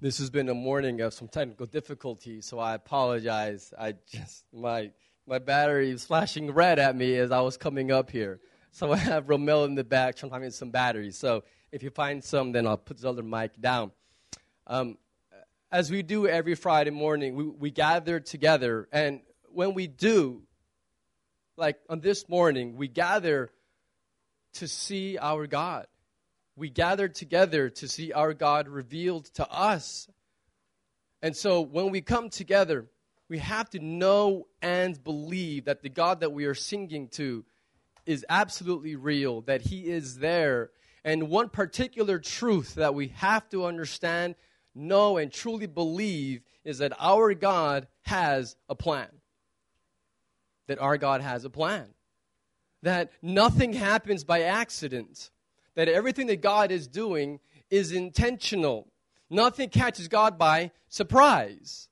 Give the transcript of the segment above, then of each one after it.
This has been a morning of some technical difficulties, so I apologize. I just my my battery was flashing red at me as I was coming up here. So I have Romel in the back trying to find some batteries. So if you find some, then I'll put the other mic down. Um, as we do every Friday morning, we, we gather together, and when we do, like on this morning, we gather to see our God we gather together to see our God revealed to us. And so when we come together, we have to know and believe that the God that we are singing to is absolutely real, that He is there. And one particular truth that we have to understand, know, and truly believe is that our God has a plan. That our God has a plan. That nothing happens by accident that everything that God is doing is intentional. Nothing catches God by surprise.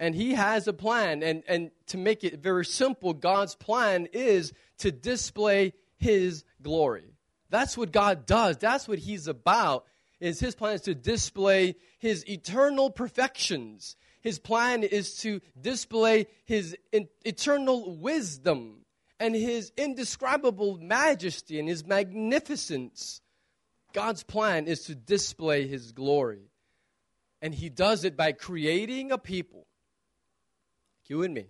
And He has a plan. And, and to make it very simple, God's plan is to display His glory. That's what God does. That's what He's about. Is His plan is to display His eternal perfections. His plan is to display His eternal wisdom and His indescribable majesty and His magnificence. God's plan is to display his glory. And he does it by creating a people, you and me,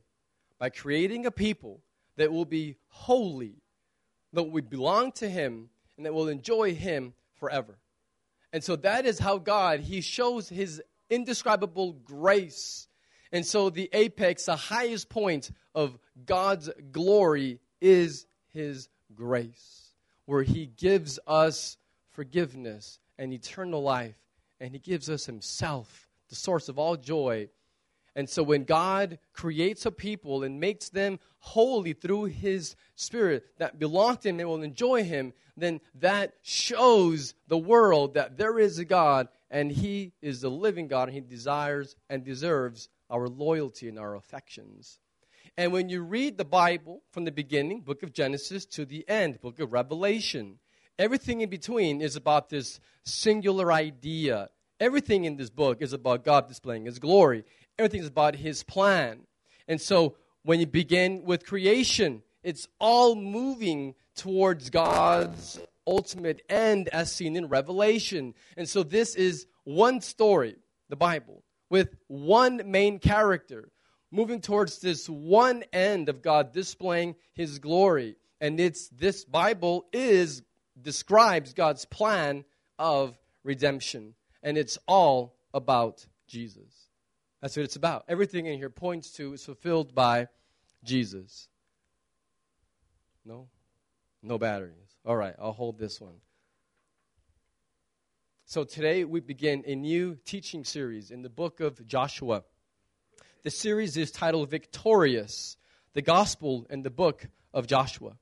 by creating a people that will be holy, that will belong to him, and that will enjoy him forever. And so that is how God, he shows his indescribable grace. And so the apex, the highest point of God's glory is his grace, where he gives us forgiveness, and eternal life. And He gives us Himself, the source of all joy. And so when God creates a people and makes them holy through His Spirit that belong to Him and will enjoy Him, then that shows the world that there is a God and He is the living God and He desires and deserves our loyalty and our affections. And when you read the Bible from the beginning, book of Genesis, to the end, book of Revelation, Everything in between is about this singular idea. Everything in this book is about God displaying His glory. Everything is about His plan. And so when you begin with creation, it's all moving towards God's ultimate end as seen in Revelation. And so this is one story, the Bible, with one main character moving towards this one end of God displaying his glory. And it's this Bible is describes God's plan of redemption. And it's all about Jesus. That's what it's about. Everything in here points to is fulfilled by Jesus. No? No batteries. All right, I'll hold this one. So today we begin a new teaching series in the book of Joshua. The series is titled Victorious, the Gospel and the book of Joshua.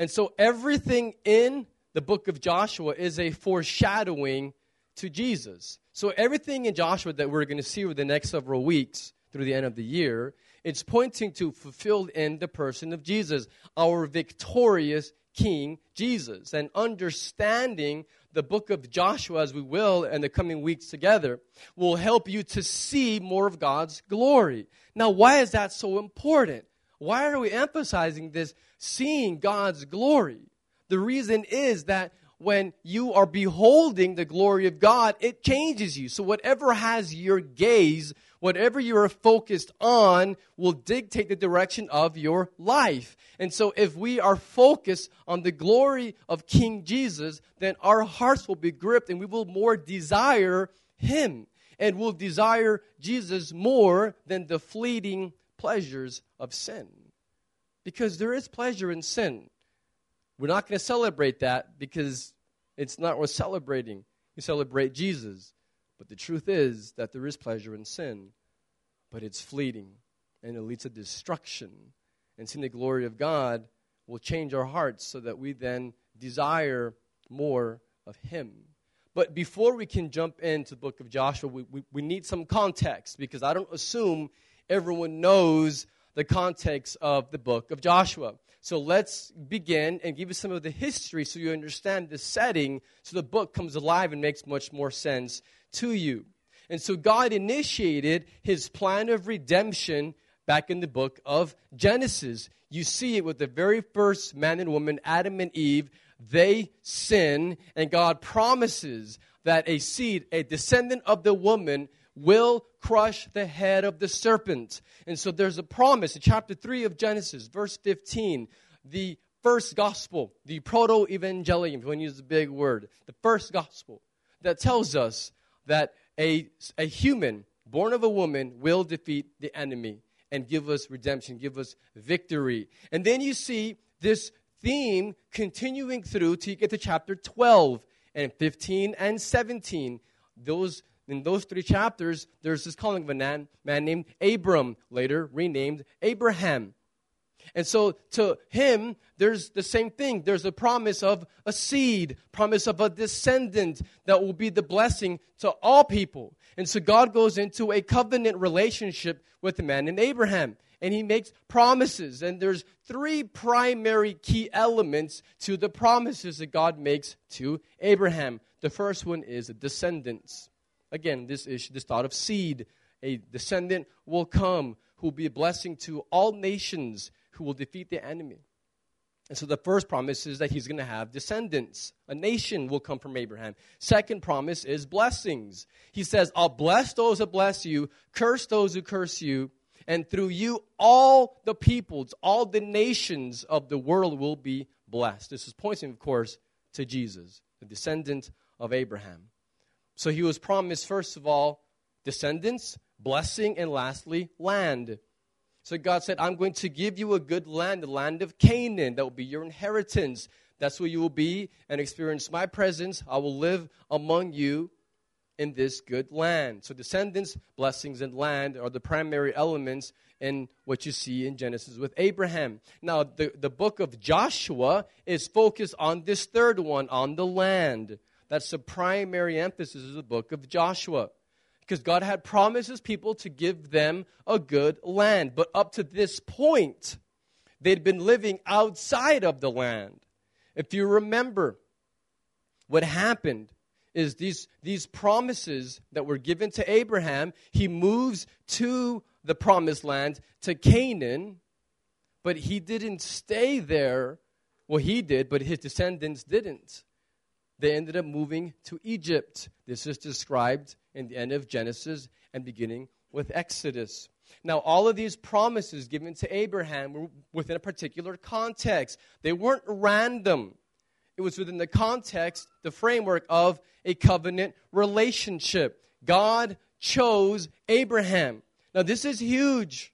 And so everything in the book of Joshua is a foreshadowing to Jesus. So everything in Joshua that we're going to see over the next several weeks through the end of the year, it's pointing to fulfilled in the person of Jesus, our victorious King Jesus. And understanding the book of Joshua as we will in the coming weeks together will help you to see more of God's glory. Now, why is that so important? Why are we emphasizing this seeing God's glory? The reason is that when you are beholding the glory of God, it changes you. So, whatever has your gaze, whatever you are focused on, will dictate the direction of your life. And so, if we are focused on the glory of King Jesus, then our hearts will be gripped and we will more desire Him and will desire Jesus more than the fleeting pleasures of sin. Because there is pleasure in sin. We're not going to celebrate that because it's not worth celebrating. We celebrate Jesus. But the truth is that there is pleasure in sin, but it's fleeting and it leads to destruction. And seeing the glory of God will change our hearts so that we then desire more of Him. But before we can jump into the book of Joshua, we, we, we need some context because I don't assume everyone knows the context of the book of Joshua. So let's begin and give you some of the history so you understand the setting so the book comes alive and makes much more sense to you. And so God initiated his plan of redemption back in the book of Genesis. You see it with the very first man and woman, Adam and Eve. They sin, and God promises that a seed, a descendant of the woman, will crush the head of the serpent. And so there's a promise in chapter 3 of Genesis, verse 15. The first gospel, the proto evangelium, if you want to use a big word, the first gospel that tells us that a, a human born of a woman will defeat the enemy and give us redemption, give us victory. And then you see this theme continuing through to you get to chapter 12 and 15 and 17. Those in those three chapters, there's this calling of a man, man named Abram, later renamed Abraham. And so to him, there's the same thing. There's a promise of a seed, promise of a descendant that will be the blessing to all people. And so God goes into a covenant relationship with the man named Abraham. And he makes promises. And there's three primary key elements to the promises that God makes to Abraham. The first one is descendants. Again, this is this thought of seed. A descendant will come who will be a blessing to all nations, who will defeat the enemy. And so the first promise is that he's going to have descendants. A nation will come from Abraham. Second promise is blessings. He says, I'll bless those that bless you, curse those who curse you, and through you all the peoples, all the nations of the world will be blessed. This is pointing, of course, to Jesus, the descendant of Abraham. So he was promised, first of all, descendants, blessing, and lastly, land. So God said, I'm going to give you a good land, the land of Canaan. That will be your inheritance. That's where you will be and experience my presence. I will live among you in this good land. So, descendants, blessings, and land are the primary elements in what you see in Genesis with Abraham. Now, the, the book of Joshua is focused on this third one, on the land. That's the primary emphasis of the book of Joshua. Because God had promised his people to give them a good land. But up to this point, they'd been living outside of the land. If you remember, what happened is these, these promises that were given to Abraham, he moves to the promised land, to Canaan, but he didn't stay there. Well, he did, but his descendants didn't they ended up moving to Egypt. This is described in the end of Genesis and beginning with Exodus. Now, all of these promises given to Abraham were within a particular context. They weren't random. It was within the context, the framework of a covenant relationship. God chose Abraham. Now, this is huge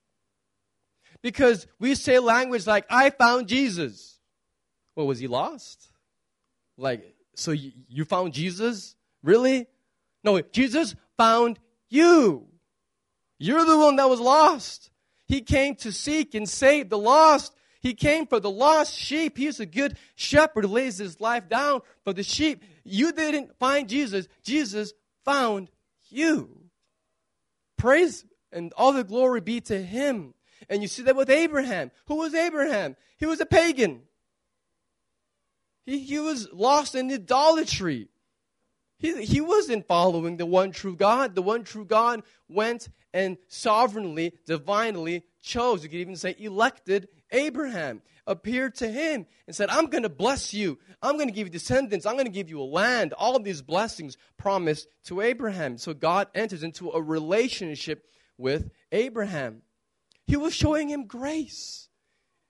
because we say language like, I found Jesus. Well, was he lost? Like, so you, found Jesus? Really? No, Jesus found you. You're the one that was lost. He came to seek and save the lost. He came for the lost sheep. He's a good shepherd who lays his life down for the sheep. You didn't find Jesus, Jesus found you. Praise and all the glory be to him. And you see that with Abraham. Who was Abraham? He was a pagan. He, he was lost in idolatry. He, he wasn't following the one true God. The one true God went and sovereignly, divinely chose, you could even say elected Abraham, appeared to him and said, I'm going to bless you. I'm going to give you descendants. I'm going to give you a land. All these blessings promised to Abraham. So God enters into a relationship with Abraham. He was showing him grace.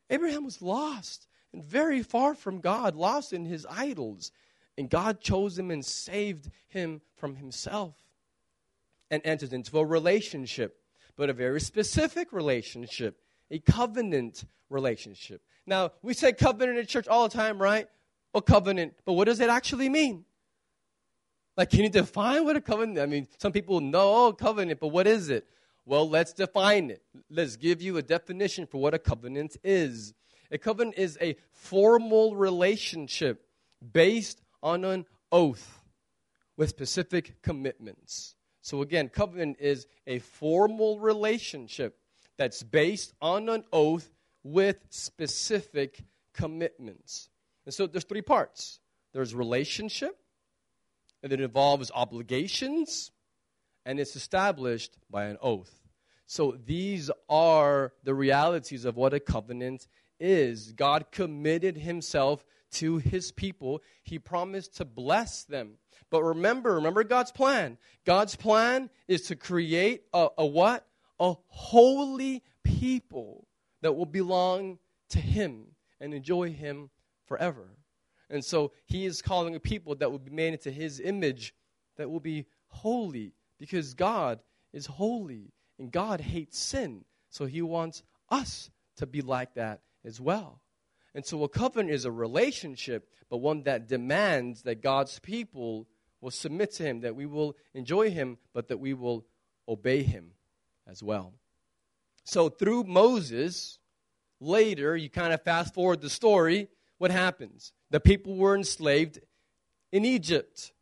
Abraham was lost and very far from God, lost in his idols. And God chose him and saved him from himself and entered into a relationship, but a very specific relationship, a covenant relationship. Now, we say covenant in church all the time, right? A covenant, but what does it actually mean? Like, can you define what a covenant? I mean, some people know oh, covenant, but what is it? Well, let's define it. Let's give you a definition for what a covenant is. A covenant is a formal relationship based on an oath with specific commitments. So, again, covenant is a formal relationship that's based on an oath with specific commitments. And so there's three parts there's relationship, and it involves obligations, and it's established by an oath. So these are the realities of what a covenant is. God committed himself to his people. He promised to bless them. But remember, remember God's plan. God's plan is to create a, a what? A holy people that will belong to him and enjoy him forever. And so he is calling a people that will be made into his image that will be holy because God is holy and God hates sin. So he wants us to be like that as well. And so a covenant is a relationship, but one that demands that God's people will submit to him, that we will enjoy him, but that we will obey him as well. So through Moses, later, you kind of fast forward the story, what happens? The people were enslaved in Egypt.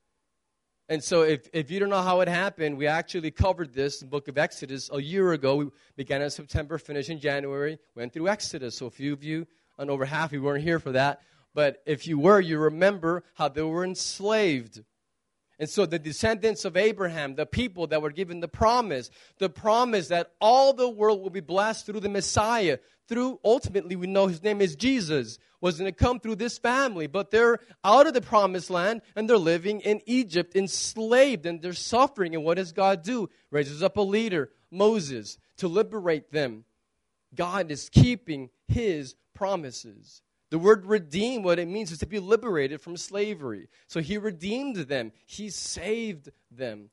And so, if, if you don't know how it happened, we actually covered this in the book of Exodus a year ago. We began in September, finished in January, went through Exodus. So, a few of you, and over half, of you weren't here for that. But if you were, you remember how they were enslaved. And so the descendants of Abraham, the people that were given the promise, the promise that all the world will be blessed through the Messiah, through ultimately we know his name is Jesus, was going to come through this family. But they're out of the promised land and they're living in Egypt, enslaved, and they're suffering. And what does God do? Raises up a leader, Moses, to liberate them. God is keeping his promises. The word redeem, what it means is to be liberated from slavery. So he redeemed them, he saved them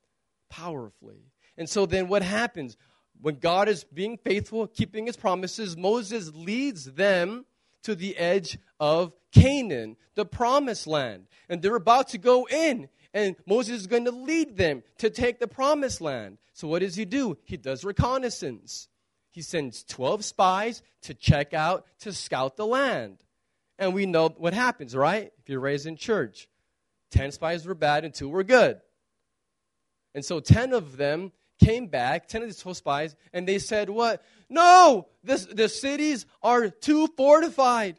powerfully. And so then what happens? When God is being faithful, keeping his promises, Moses leads them to the edge of Canaan, the promised land. And they're about to go in. And Moses is going to lead them to take the promised land. So what does he do? He does reconnaissance. He sends 12 spies to check out, to scout the land. And we know what happens, right? If you're raised in church, 10 spies were bad and two were good. And so 10 of them came back, 10 of these 12 spies, and they said, What? No, this, the cities are too fortified,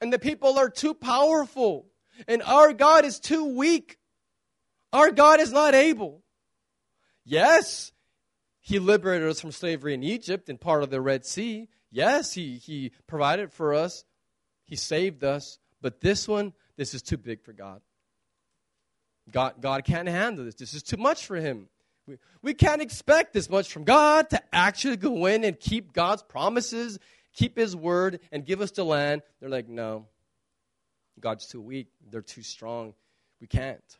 and the people are too powerful, and our God is too weak. Our God is not able. Yes, He liberated us from slavery in Egypt and part of the Red Sea. Yes, He, he provided for us he saved us. But this one, this is too big for God. God, God can't handle this. This is too much for him. We, we can't expect this much from God to actually go in and keep God's promises, keep his word, and give us the land. They're like, no, God's too weak. They're too strong. We can't.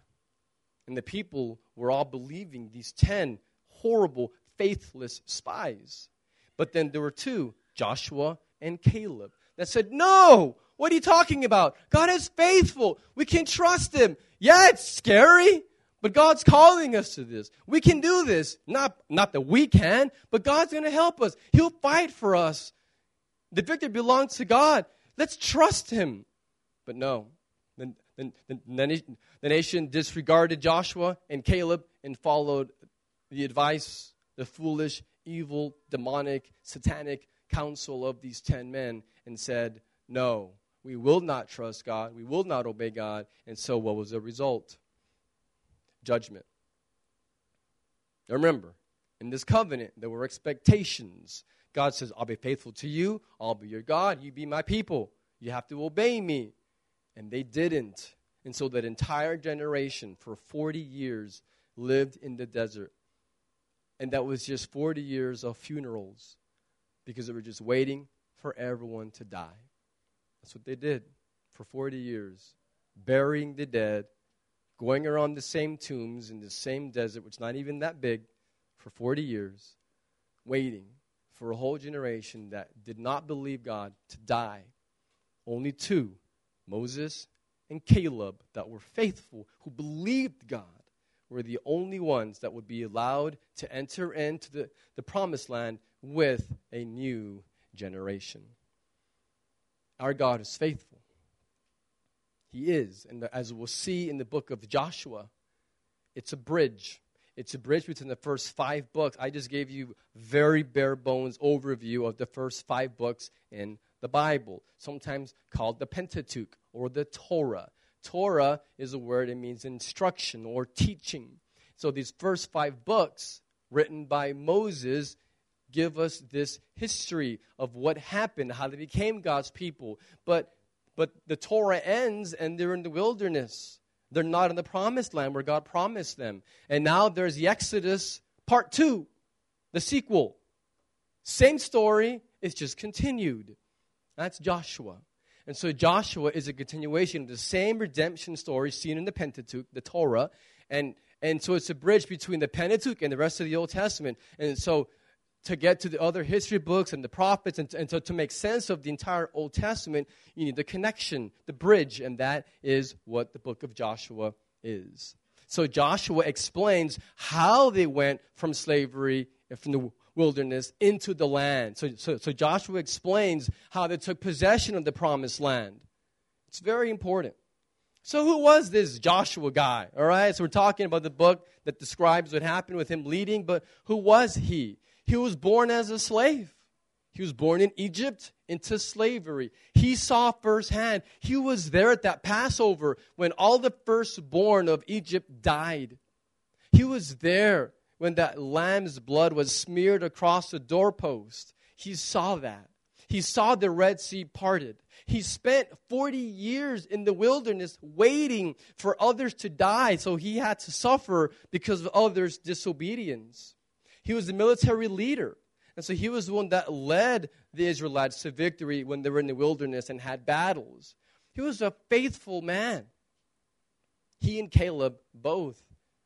And the people were all believing these 10 horrible, faithless spies. But then there were two, Joshua and Caleb that said, No, what are you talking about? God is faithful. We can trust Him. Yeah, it's scary, but God's calling us to this. We can do this. Not, not that we can, but God's going to help us. He'll fight for us. The victory belongs to God. Let's trust Him. But no, the, the, the, the nation disregarded Joshua and Caleb and followed the advice, the foolish, evil, demonic, satanic counsel of these ten men and said, No, we will not trust God. We will not obey God. And so, what was the result? Judgment. Now remember, in this covenant, there were expectations. God says, I'll be faithful to you. I'll be your God. You be my people. You have to obey me. And they didn't. And so that entire generation for 40 years lived in the desert. And that was just 40 years of funerals because they were just waiting for everyone to die. That's what they did for 40 years, burying the dead, going around the same tombs in the same desert, which is not even that big, for 40 years, waiting for a whole generation that did not believe God to die. Only two, Moses and Caleb, that were faithful, who believed God, were the only ones that would be allowed to enter into the, the promised land with a new generation. Our God is faithful. He is. And as we'll see in the book of Joshua, it's a bridge. It's a bridge between the first five books. I just gave you very bare bones overview of the first five books in the Bible, sometimes called the Pentateuch or the Torah. Torah is a word, it means instruction or teaching. So these first five books written by Moses give us this history of what happened, how they became God's people. But but the Torah ends and they're in the wilderness. They're not in the promised land where God promised them. And now there's the Exodus part 2, the sequel. Same story, it's just continued. That's Joshua. And so Joshua is a continuation of the same redemption story seen in the Pentateuch, the Torah, and and so it's a bridge between the Pentateuch and the rest of the Old Testament. And so to get to the other history books and the prophets and, and so to make sense of the entire Old Testament, you need the connection, the bridge, and that is what the book of Joshua is. So Joshua explains how they went from slavery, and from the wilderness into the land. So, so, so Joshua explains how they took possession of the promised land. It's very important. So, who was this Joshua guy? All right, so we're talking about the book that describes what happened with him leading, but who was he? He was born as a slave. He was born in Egypt into slavery. He saw firsthand. He was there at that Passover when all the firstborn of Egypt died. He was there when that lamb's blood was smeared across the doorpost. He saw that. He saw the Red Sea parted. He spent 40 years in the wilderness waiting for others to die, so he had to suffer because of others' disobedience. He was the military leader. And so he was the one that led the Israelites to victory when they were in the wilderness and had battles. He was a faithful man. He and Caleb both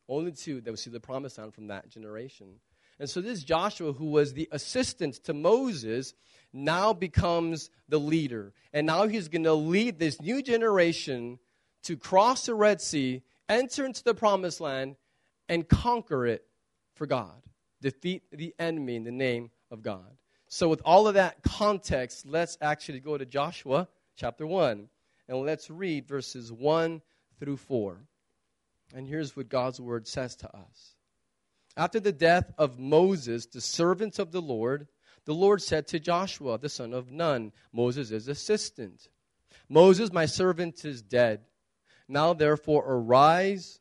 only two that would see the promised land from that generation. And so this Joshua, who was the assistant to Moses, now becomes the leader. And now he's going to lead this new generation to cross the Red Sea, enter into the promised land, and conquer it for God. Defeat the enemy in the name of God. So, with all of that context, let's actually go to Joshua chapter 1 and let's read verses 1 through 4. And here's what God's word says to us. After the death of Moses, the servant of the Lord, the Lord said to Joshua, the son of Nun, Moses' assistant, Moses, my servant, is dead. Now therefore arise,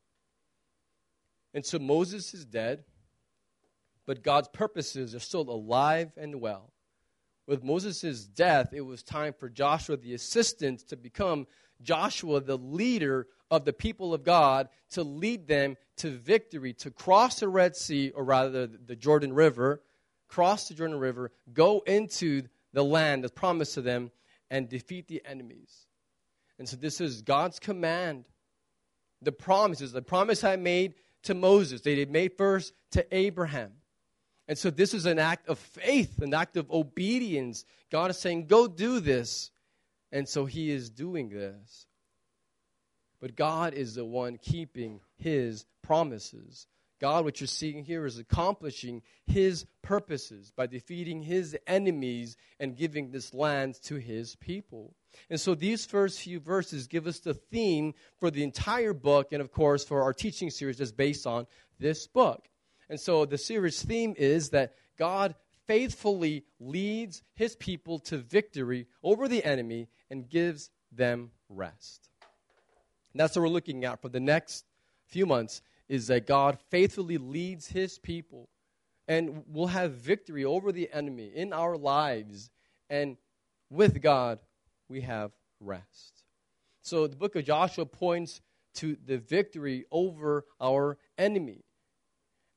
And so Moses is dead, but God's purposes are still alive and well. With Moses' death, it was time for Joshua, the assistant, to become Joshua, the leader of the people of God to lead them to victory, to cross the Red Sea, or rather the Jordan River, cross the Jordan River, go into the land that's promised to them, and defeat the enemies. And so this is God's command. The promises, the promise I made to Moses, they made first to Abraham. And so this is an act of faith, an act of obedience. God is saying, go do this. And so he is doing this. But God is the one keeping his promises. God, what you're seeing here, is accomplishing his purposes by defeating his enemies and giving this land to his people. And so these first few verses give us the theme for the entire book, and of course, for our teaching series that's based on this book. And so the series theme is that God faithfully leads his people to victory over the enemy and gives them rest. And that's what we're looking at for the next few months is that God faithfully leads his people and will have victory over the enemy in our lives. And with God, we have rest. So the book of Joshua points to the victory over our enemy.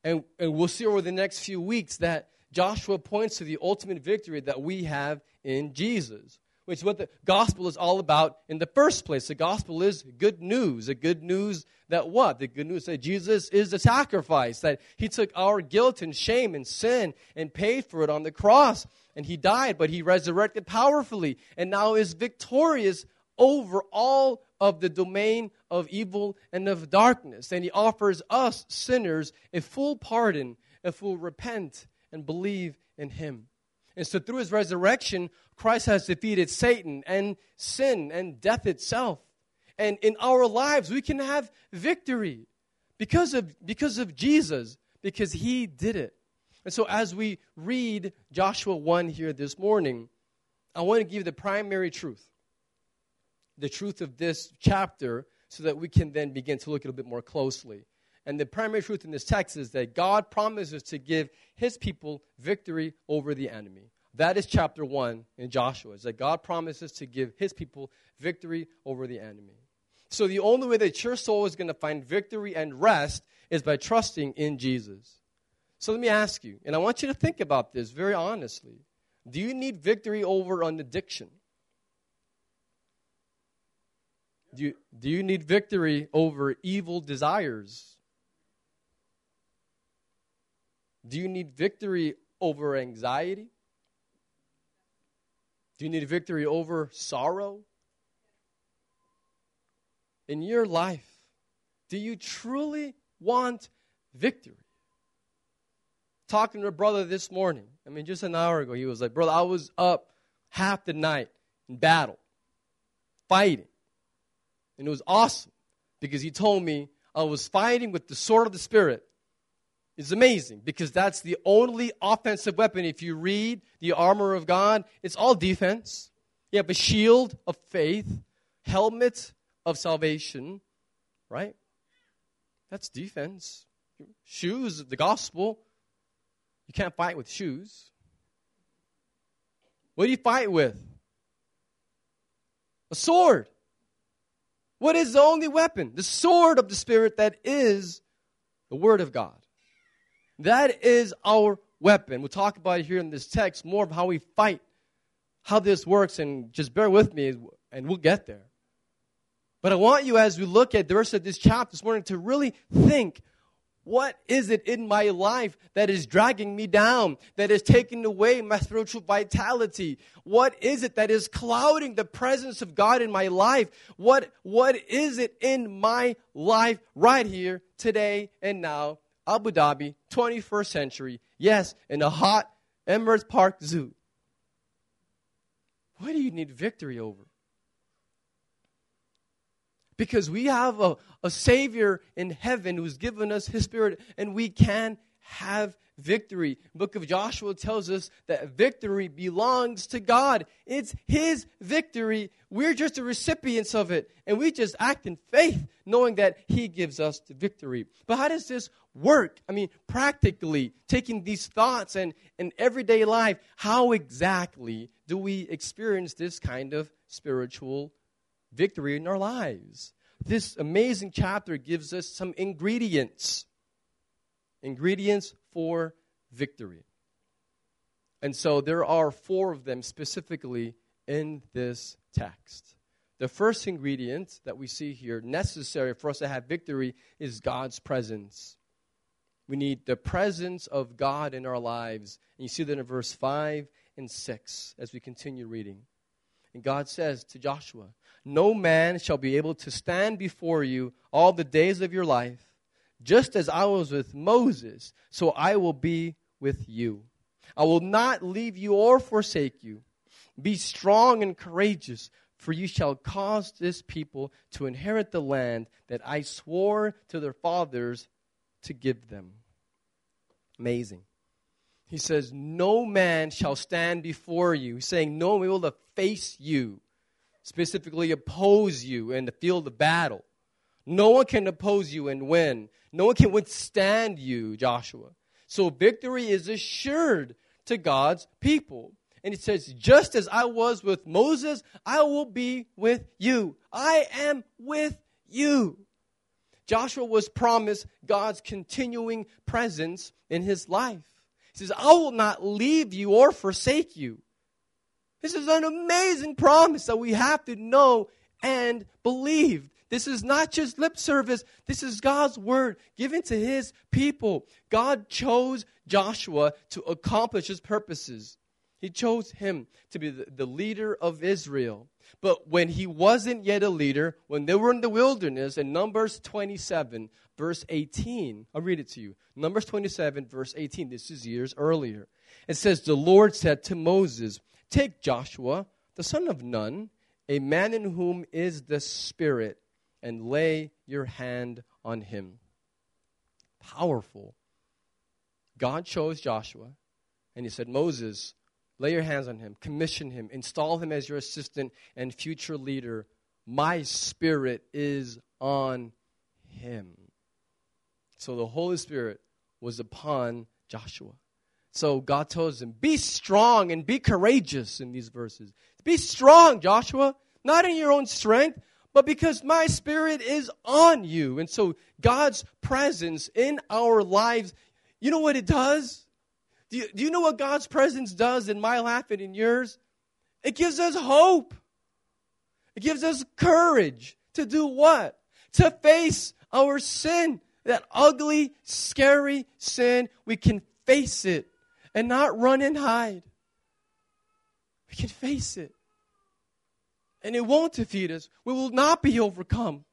And, and we'll see over the next few weeks that Joshua points to the ultimate victory that we have in Jesus which is what the gospel is all about in the first place. The gospel is good news. The good news that what? The good news that Jesus is the sacrifice, that he took our guilt and shame and sin and paid for it on the cross. And he died, but he resurrected powerfully and now is victorious over all of the domain of evil and of darkness. And he offers us sinners a full pardon if we'll repent and believe in him. And so through his resurrection, Christ has defeated Satan and sin and death itself. And in our lives, we can have victory because of, because of Jesus, because he did it. And so as we read Joshua 1 here this morning, I want to give you the primary truth, the truth of this chapter, so that we can then begin to look a bit more closely. And the primary truth in this text is that God promises to give his people victory over the enemy. That is chapter 1 in Joshua, is that God promises to give his people victory over the enemy. So the only way that your soul is going to find victory and rest is by trusting in Jesus. So let me ask you, and I want you to think about this very honestly. Do you need victory over an addiction? Do you, do you need victory over evil desires? Do you need victory over anxiety? Do you need victory over sorrow? In your life, do you truly want victory? Talking to a brother this morning, I mean, just an hour ago, he was like, Brother, I was up half the night in battle, fighting. And it was awesome because he told me I was fighting with the sword of the Spirit is amazing because that's the only offensive weapon. If you read the armor of God, it's all defense. You have a shield of faith, helmet of salvation, right? That's defense. Shoes, of the gospel. You can't fight with shoes. What do you fight with? A sword. What is the only weapon? The sword of the Spirit that is the Word of God. That is our weapon. We'll talk about it here in this text more of how we fight, how this works, and just bear with me and we'll get there. But I want you, as we look at the rest of this chapter this morning, to really think what is it in my life that is dragging me down, that is taking away my spiritual vitality? What is it that is clouding the presence of God in my life? What, what is it in my life right here, today, and now Abu Dhabi, 21st century. Yes, in a hot Emirates Park Zoo. What do you need victory over? Because we have a, a Savior in heaven who's given us His Spirit, and we can have victory. book of Joshua tells us that victory belongs to God. It's his victory. We're just the recipients of it. And we just act in faith, knowing that he gives us the victory. But how does this work? I mean, practically, taking these thoughts and in everyday life, how exactly do we experience this kind of spiritual victory in our lives? This amazing chapter gives us some ingredients ingredients for victory. And so there are four of them specifically in this text. The first ingredient that we see here, necessary for us to have victory, is God's presence. We need the presence of God in our lives. And you see that in verse 5 and 6 as we continue reading. And God says to Joshua, No man shall be able to stand before you all the days of your life. Just as I was with Moses, so I will be with you. I will not leave you or forsake you. Be strong and courageous, for you shall cause this people to inherit the land that I swore to their fathers to give them. Amazing. He says, No man shall stand before you. Saying, No one will face you, specifically oppose you in the field of battle. No one can oppose you and win. No one can withstand you, Joshua. So victory is assured to God's people. And he says, Just as I was with Moses, I will be with you. I am with you. Joshua was promised God's continuing presence in his life. He says, I will not leave you or forsake you. This is an amazing promise that we have to know and believe. This is not just lip service. This is God's word given to his people. God chose Joshua to accomplish his purposes. He chose him to be the, leader of Israel. But when he wasn't yet a leader, when they were in the wilderness in Numbers 27, verse 18. I'll read it to you. Numbers 27, verse 18. This is years earlier. It says, The Lord said to Moses, Take Joshua, the son of Nun, a man in whom is the Spirit, and lay your hand on him. Powerful. God chose Joshua, and he said, Moses, lay your hands on him, commission him, install him as your assistant and future leader. My spirit is on him. So the Holy Spirit was upon Joshua. So God tells him, Be strong and be courageous in these verses. Be strong, Joshua, not in your own strength, but because my spirit is on you. And so God's presence in our lives, you know what it does? Do you, do you know what God's presence does in my life and in yours? It gives us hope. It gives us courage to do what? To face our sin. That ugly, scary sin. We can face it and not run and hide. We can face it. And it won't defeat us. We will not be overcome.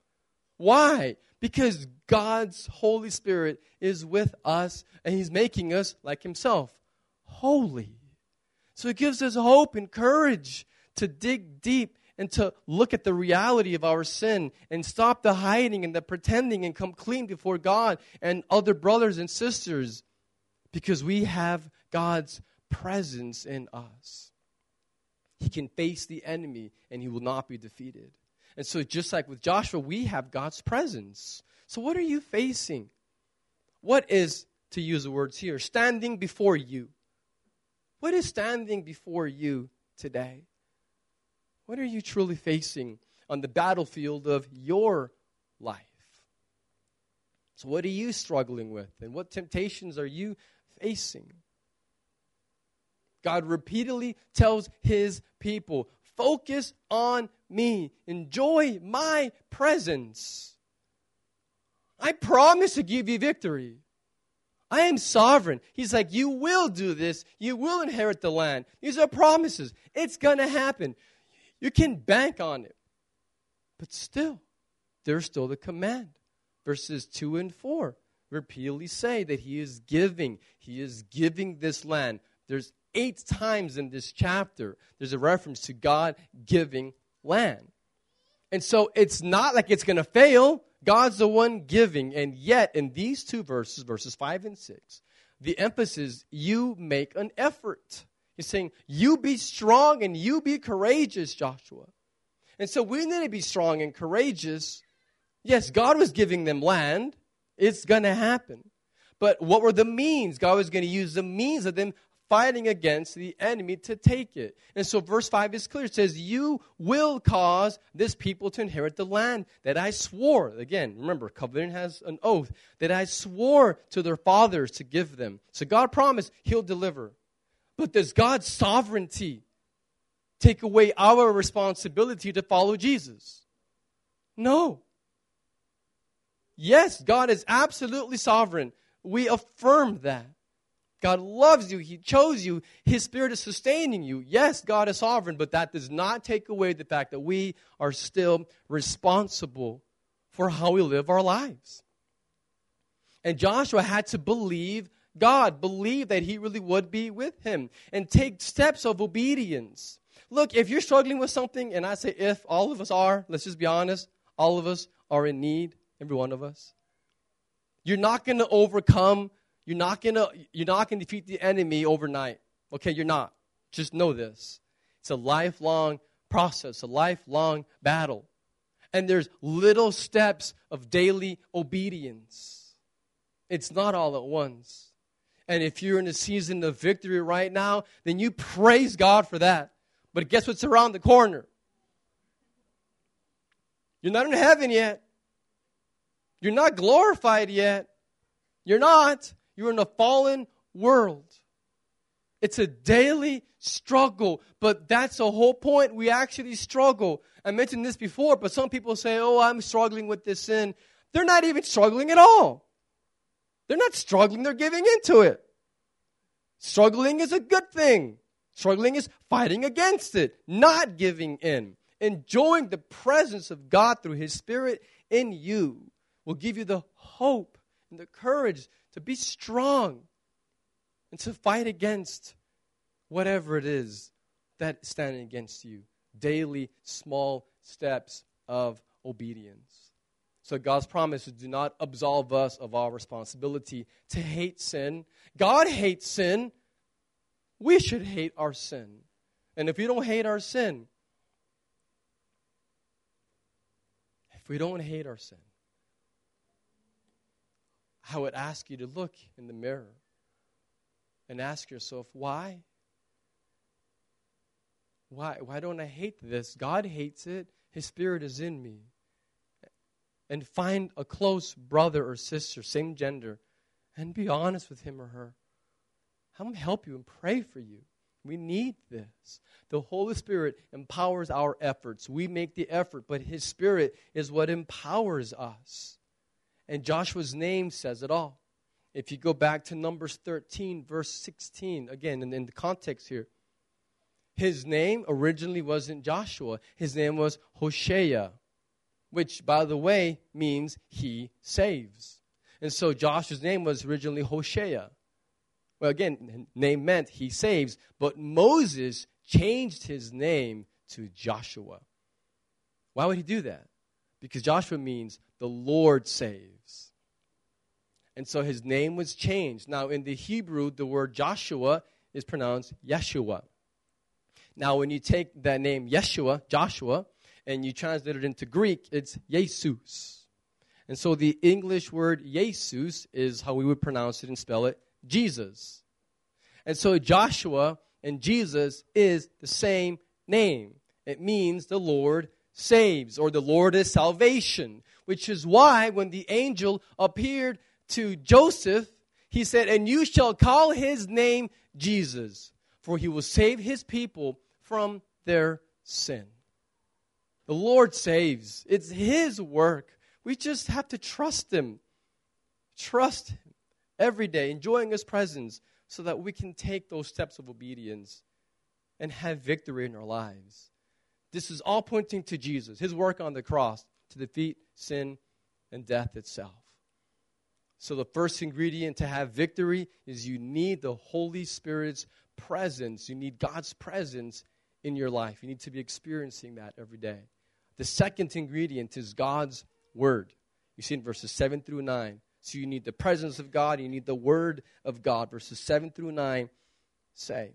Why? Because God's Holy Spirit is with us and He's making us like Himself holy. So it gives us hope and courage to dig deep and to look at the reality of our sin and stop the hiding and the pretending and come clean before God and other brothers and sisters because we have God's presence in us. He can face the enemy and he will not be defeated. And so, just like with Joshua, we have God's presence. So, what are you facing? What is, to use the words here, standing before you? What is standing before you today? What are you truly facing on the battlefield of your life? So, what are you struggling with? And what temptations are you facing? God repeatedly tells his people, focus on me, enjoy my presence. I promise to give you victory. I am sovereign. He's like, You will do this. You will inherit the land. These are promises. It's going to happen. You can bank on it. But still, there's still the command. Verses 2 and 4 repeatedly say that He is giving. He is giving this land. There's eight times in this chapter, there's a reference to God giving land. And so it's not like it's going to fail. God's the one giving. And yet, in these two verses, verses 5 and 6, the emphasis, you make an effort. He's saying, you be strong and you be courageous, Joshua. And so we need to be strong and courageous. Yes, God was giving them land. It's going to happen. But what were the means? God was going to use the means of them fighting against the enemy to take it. And so verse 5 is clear. It says, You will cause this people to inherit the land that I swore. Again, remember, covenant has an oath that I swore to their fathers to give them. So God promised He'll deliver. But does God's sovereignty take away our responsibility to follow Jesus? No. Yes, God is absolutely sovereign. We affirm that. God loves you. He chose you. His Spirit is sustaining you. Yes, God is sovereign, but that does not take away the fact that we are still responsible for how we live our lives. And Joshua had to believe God, believe that he really would be with him, and take steps of obedience. Look, if you're struggling with something, and I say if, all of us are, let's just be honest, all of us are in need, every one of us. You're not going to overcome you're not gonna you're not gonna defeat the enemy overnight. Okay, you're not. Just know this. It's a lifelong process, a lifelong battle. And there's little steps of daily obedience. It's not all at once. And if you're in a season of victory right now, then you praise God for that. But guess what's around the corner? You're not in heaven yet. You're not glorified yet. You're not. You're in a fallen world. It's a daily struggle, but that's the whole point. We actually struggle. I mentioned this before, but some people say, Oh, I'm struggling with this sin. They're not even struggling at all. They're not struggling, they're giving into it. Struggling is a good thing. Struggling is fighting against it, not giving in. Enjoying the presence of God through His Spirit in you will give you the hope and the courage to be strong and to fight against whatever it is that standing against you. Daily small steps of obedience. So God's promises do not absolve us of our responsibility to hate sin. God hates sin. We should hate our sin. And if we don't hate our sin, if we don't hate our sin, I would ask you to look in the mirror and ask yourself, why? Why, why don't I hate this? God hates it. His Spirit is in me. And find a close brother or sister, same gender, and be honest with him or her. I'm going to help you and pray for you. We need this. The Holy Spirit empowers our efforts. We make the effort, but His Spirit is what empowers us. And Joshua's name says it all. If you go back to Numbers 13, verse 16, again, in, in the context here, his name originally wasn't Joshua, his name was Hosea, which, by the way, means he saves. And so Joshua's name was originally Hosea. Well, again, name meant he saves, but Moses changed his name to Joshua. Why would he do that? Because Joshua means the Lord saves. And so his name was changed. Now, in the Hebrew, the word Joshua is pronounced Yeshua. Now, when you take that name Yeshua, Joshua, and you translate it into Greek, it's Jesus. And so the English word Jesus is how we would pronounce it and spell it Jesus. And so Joshua and Jesus is the same name. It means the Lord saves or the Lord is salvation, which is why when the angel appeared to Joseph, he said, And you shall call his name Jesus, for he will save his people from their sin. The Lord saves, it's his work. We just have to trust him. Trust him every day, enjoying his presence, so that we can take those steps of obedience and have victory in our lives. This is all pointing to Jesus, his work on the cross to defeat sin and death itself. So, the first ingredient to have victory is you need the Holy Spirit's presence. You need God's presence in your life. You need to be experiencing that every day. The second ingredient is God's Word. You see in verses 7 through 9. So, you need the presence of God, you need the Word of God. Verses 7 through 9 say,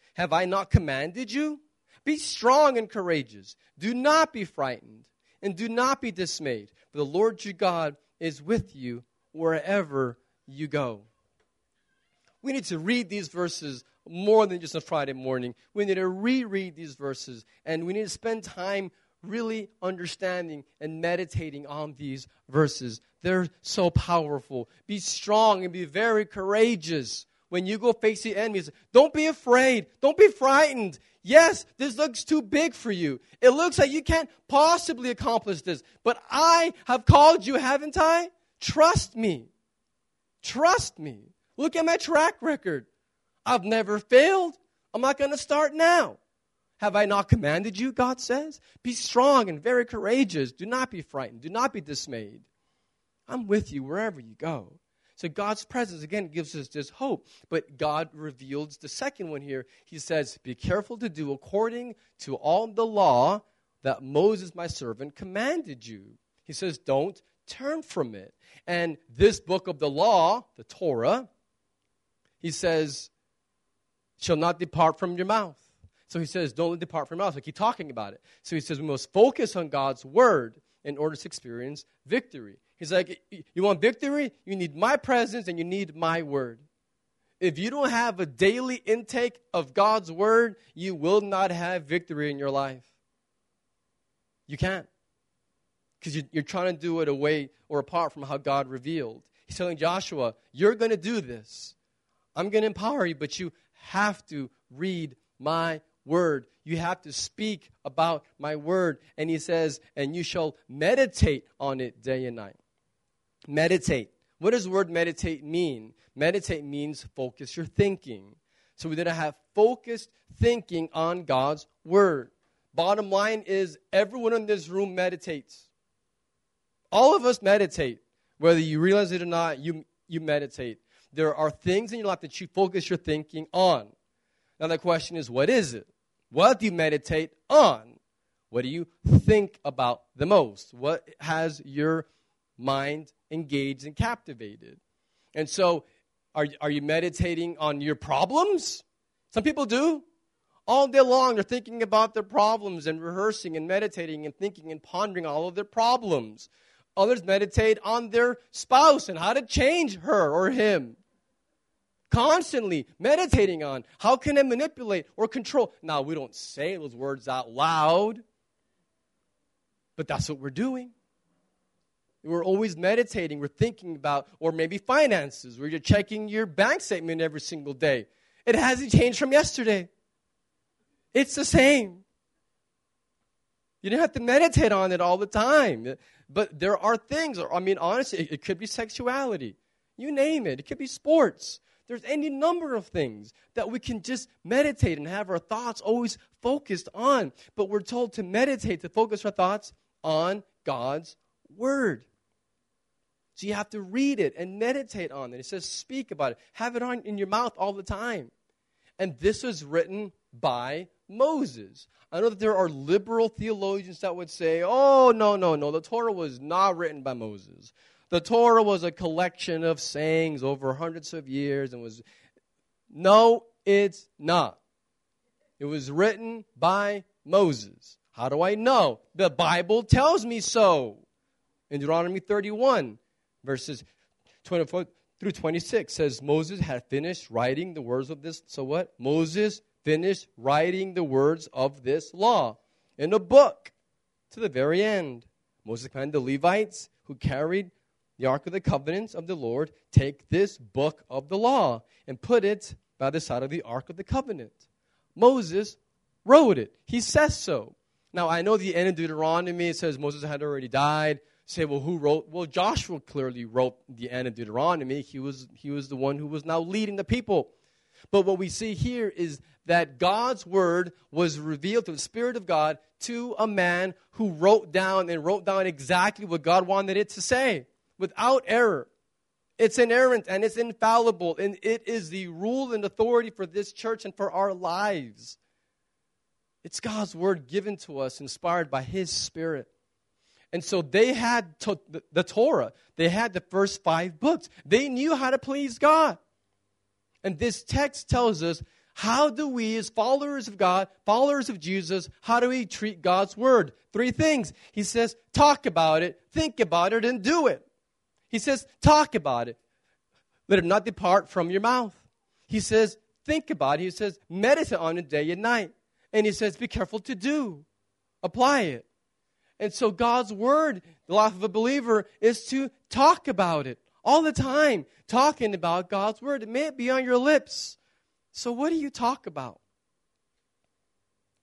Have I not commanded you? Be strong and courageous. Do not be frightened, and do not be dismayed, for the Lord your God is with you wherever you go. We need to read these verses more than just on Friday morning. We need to reread these verses, and we need to spend time really understanding and meditating on these verses. They're so powerful. Be strong and be very courageous when you go face the enemies, don't be afraid. Don't be frightened. Yes, this looks too big for you. It looks like you can't possibly accomplish this. But I have called you, haven't I? Trust me. Trust me. Look at my track record. I've never failed. I'm not going to start now. Have I not commanded you, God says? Be strong and very courageous. Do not be frightened. Do not be dismayed. I'm with you wherever you go. So God's presence, again, gives us this hope. But God reveals the second one here. He says, Be careful to do according to all the law that Moses, my servant, commanded you. He says, Don't turn from it. And this book of the law, the Torah, he says, shall not depart from your mouth. So he says, don't depart from your mouth. So keep talking about it. So he says, we must focus on God's word in order to experience victory. He's like, You want victory? You need my presence and you need my word. If you don't have a daily intake of God's word, you will not have victory in your life. You can't. Because you're trying to do it away or apart from how God revealed. He's telling Joshua, You're going to do this. I'm going to empower you, but you have to read my word. You have to speak about my word. And he says, And you shall meditate on it day and night. Meditate. What does the word meditate mean? Meditate means focus your thinking. So we're going to have focused thinking on God's word. Bottom line is everyone in this room meditates. All of us meditate. Whether you realize it or not, you, you meditate. There are things in your life that you focus your thinking on. Now, the question is, what is it? What do you meditate on? What do you think about the most? What has your mind engaged and captivated? And so, are, are you meditating on your problems? Some people do. All day long, they're thinking about their problems and rehearsing and meditating and thinking and pondering all of their problems. Others meditate on their spouse and how to change her or him. Constantly meditating on how can I manipulate or control. Now, we don't say those words out loud, but that's what we're doing. We're always meditating, we're thinking about, or maybe finances, where you're checking your bank statement every single day. It hasn't changed from yesterday. It's the same. You don't have to meditate on it all the time. But there are things, I mean, honestly, it, it could be sexuality. You name it. It could be sports. There's any number of things that we can just meditate and have our thoughts always focused on. But we're told to meditate, to focus our thoughts on God's Word. So you have to read it and meditate on it. It says, speak about it. Have it on in your mouth all the time. And this was written by Moses. I know that there are liberal theologians that would say, oh, no, no, no, the Torah was not written by Moses. The Torah was a collection of sayings over hundreds of years and was. No, it's not. It was written by Moses. How do I know? The Bible tells me so. In Deuteronomy 31, verses 24 through 26 says Moses had finished writing the words of this. So what? Moses finished writing the words of this law in a book to the very end. Moses commanded the Levites who carried the Ark of the Covenant of the Lord, take this book of the law and put it by the side of the Ark of the Covenant. Moses wrote it. He says so. Now, I know the end of Deuteronomy, it says Moses had already died. Say, well, who wrote? Well, Joshua clearly wrote the end of Deuteronomy. He was, he was the one who was now leading the people. But what we see here is that God's word was revealed through the Spirit of God to a man who wrote down and wrote down exactly what God wanted it to say without error. It's inerrant and it's infallible, and it is the rule and authority for this church and for our lives. It's God's word given to us, inspired by His Spirit. And so they had to, the, the Torah, they had the first five books. They knew how to please God. And this text tells us how do we, as followers of God, followers of Jesus, how do we treat God's word? Three things. He says, talk about it, think about it, and do it. He says, talk about it. Let it not depart from your mouth. He says, think about it. He says, meditate on it day and night. And he says, be careful to do, apply it. And so God's word, the life of a believer, is to talk about it all the time, talking about God's word. It may be on your lips. So, what do you talk about?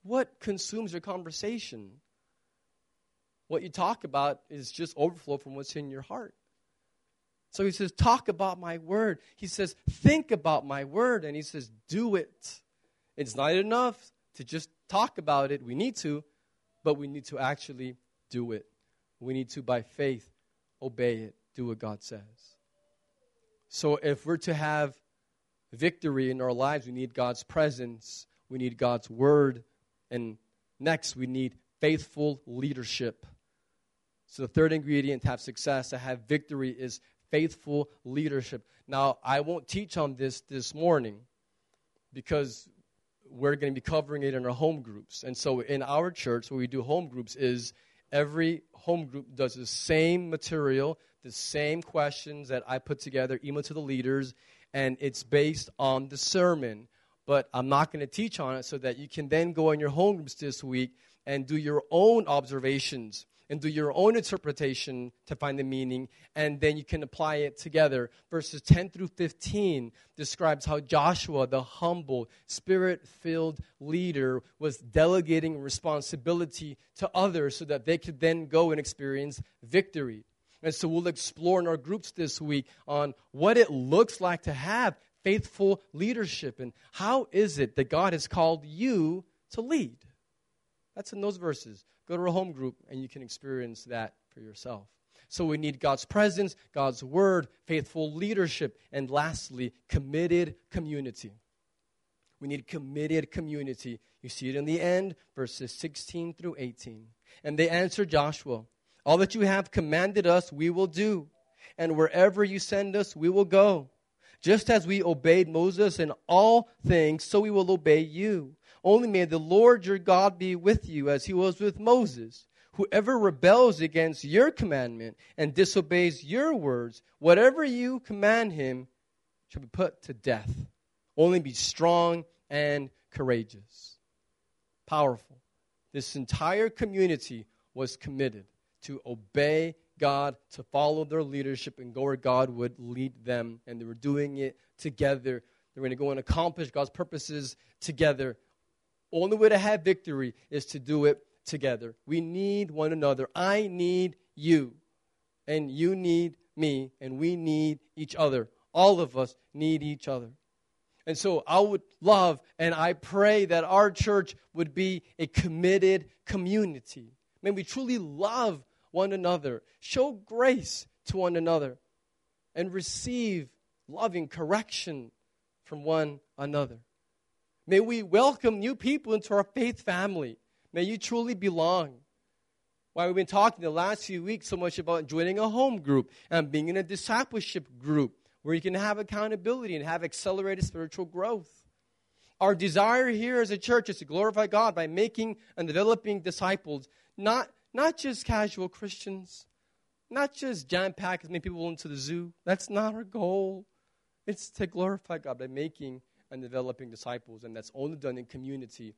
What consumes your conversation? What you talk about is just overflow from what's in your heart. So he says, Talk about my word. He says, Think about my word. And he says, Do it. It's not enough to just talk about it. We need to, but we need to actually do it. We need to, by faith, obey it, do what God says. So if we're to have victory in our lives, we need God's presence, we need God's word, and next, we need faithful leadership. So the third ingredient to have success, to have victory, is faithful leadership. Now, I won't teach on this this morning because we're going to be covering it in our home groups. And so in our church, where we do home groups, is every home group does the same material, the same questions that I put together, email to the leaders, and it's based on the sermon. But I'm not going to teach on it so that you can then go in your home groups this week and do your own observations and do your own interpretation to find the meaning, and then you can apply it together. Verses 10 through 15 describes how Joshua, the humble, spirit filled leader, was delegating responsibility to others so that they could then go and experience victory. And so we'll explore in our groups this week on what it looks like to have faithful leadership and how is it that God has called you to lead. That's in those verses. Go to a home group and you can experience that for yourself. So we need God's presence, God's word, faithful leadership, and lastly, committed community. We need committed community. You see it in the end, verses 16 through 18. And they answered Joshua, All that you have commanded us, we will do. And wherever you send us, we will go. Just as we obeyed Moses in all things, so we will obey you. Only may the Lord your God be with you as he was with Moses. Whoever rebels against your commandment and disobeys your words, whatever you command him shall be put to death. Only be strong and courageous. Powerful. This entire community was committed to obey God, to follow their leadership and go where God would lead them. And they were doing it together. They were going to go and accomplish God's purposes together. Only way to have victory is to do it together. We need one another. I need you, and you need me, and we need each other. All of us need each other. And so I would love and I pray that our church would be a committed community. May we truly love one another, show grace to one another, and receive loving correction from one another. May we welcome new people into our faith family. May you truly belong. Why we've been talking the last few weeks so much about joining a home group and being in a discipleship group where you can have accountability and have accelerated spiritual growth. Our desire here as a church is to glorify God by making and developing disciples, not, not just casual Christians, not just jam packed as many people into the zoo. That's not our goal. It's to glorify God by making and developing disciples, and that's only done in community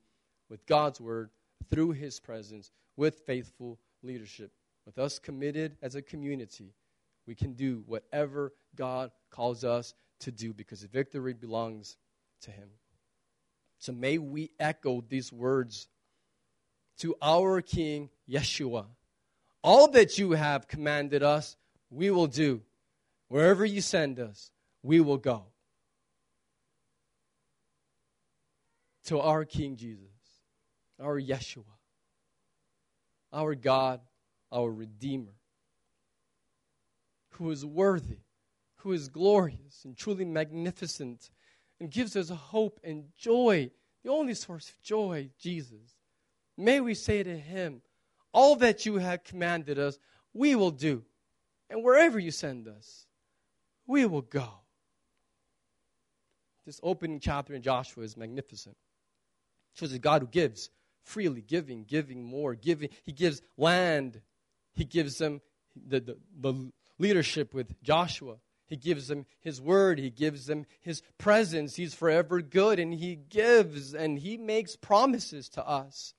with God's word, through his presence, with faithful leadership. With us committed as a community, we can do whatever God calls us to do because the victory belongs to him. So may we echo these words to our King Yeshua. All that you have commanded us, we will do. Wherever you send us, we will go. To our King Jesus, our Yeshua, our God, our Redeemer, who is worthy, who is glorious and truly magnificent, and gives us hope and joy, the only source of joy, Jesus. May we say to him, All that you have commanded us, we will do. And wherever you send us, we will go. This opening chapter in Joshua is magnificent shows a God who gives freely, giving, giving more, giving. He gives land. He gives them the, the, the leadership with Joshua. He gives them His word. He gives them His presence. He's forever good and He gives and He makes promises to us.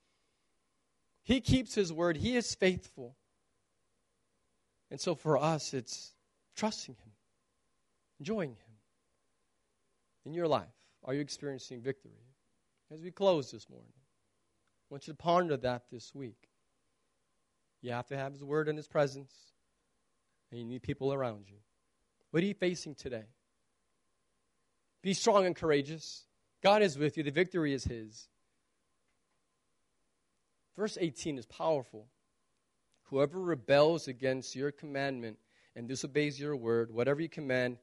He keeps His word. He is faithful. And so for us, it's trusting Him, enjoying Him. In your life, are you experiencing victory? As we close this morning. I want you to ponder that this week. You have to have His Word and His presence, and you need people around you. What are you facing today? Be strong and courageous. God is with you, the victory is His. Verse 18 is powerful. Whoever rebels against your commandment and disobeys your word, whatever you command,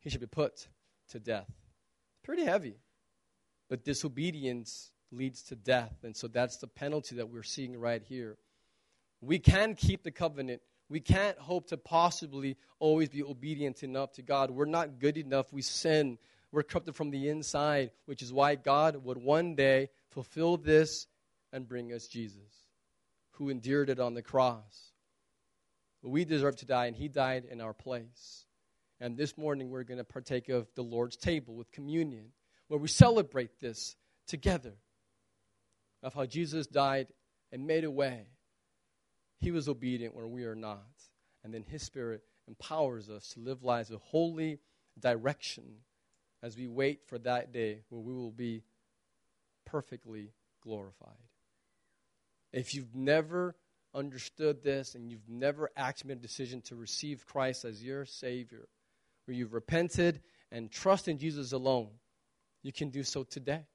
he should be put to death. It's Pretty heavy. But disobedience leads to death. And so that's the penalty that we're seeing right here. We can keep the covenant. We can't hope to possibly always be obedient enough to God. We're not good enough. We sin. We're corrupted from the inside, which is why God would one day fulfill this and bring us Jesus, who endured it on the cross. We deserve to die, and He died in our place. And this morning, we're going to partake of the Lord's table with communion where we celebrate this together of how Jesus died and made a way. He was obedient when we are not. And then His Spirit empowers us to live lives of holy direction as we wait for that day where we will be perfectly glorified. If you've never understood this and you've never actually made a decision to receive Christ as your Savior, where you've repented and trust in Jesus alone, you can do so today.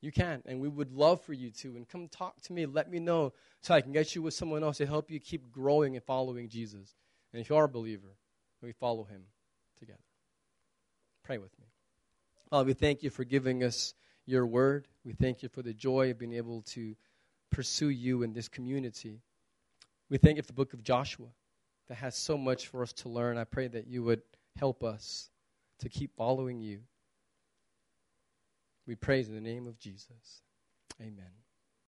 You can, and we would love for you to. And come talk to me, let me know so I can get you with someone else to help you keep growing and following Jesus. And if you are a believer, we follow him together. Pray with me. Father, we thank you for giving us your word. We thank you for the joy of being able to pursue you in this community. We thank you for the book of Joshua that has so much for us to learn. I pray that you would help us to keep following you. We praise in the name of Jesus. Amen.